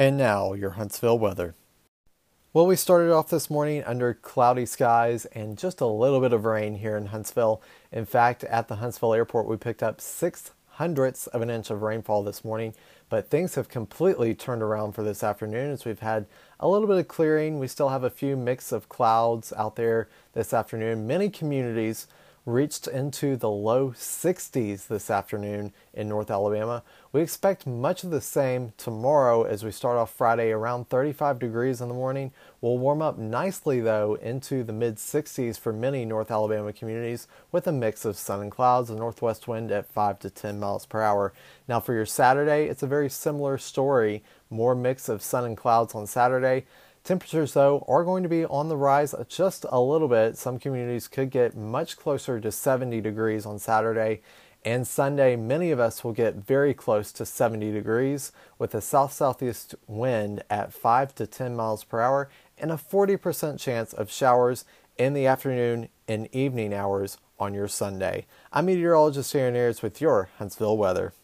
And now, your Huntsville weather. Well, we started off this morning under cloudy skies and just a little bit of rain here in Huntsville. In fact, at the Huntsville airport, we picked up six hundredths of an inch of rainfall this morning, but things have completely turned around for this afternoon as we've had a little bit of clearing. We still have a few mix of clouds out there this afternoon. Many communities reached into the low 60s this afternoon in North Alabama. We expect much of the same tomorrow as we start off Friday around 35 degrees in the morning. We'll warm up nicely though into the mid 60s for many North Alabama communities with a mix of sun and clouds, a northwest wind at 5 to 10 miles per hour. Now for your Saturday, it's a very similar story. More mix of sun and clouds on Saturday. Temperatures, though, are going to be on the rise just a little bit. Some communities could get much closer to 70 degrees on Saturday. And Sunday, many of us will get very close to 70 degrees with a south southeast wind at 5 to 10 miles per hour and a 40% chance of showers in the afternoon and evening hours on your Sunday. I'm meteorologist Aaron Ayers with your Huntsville weather.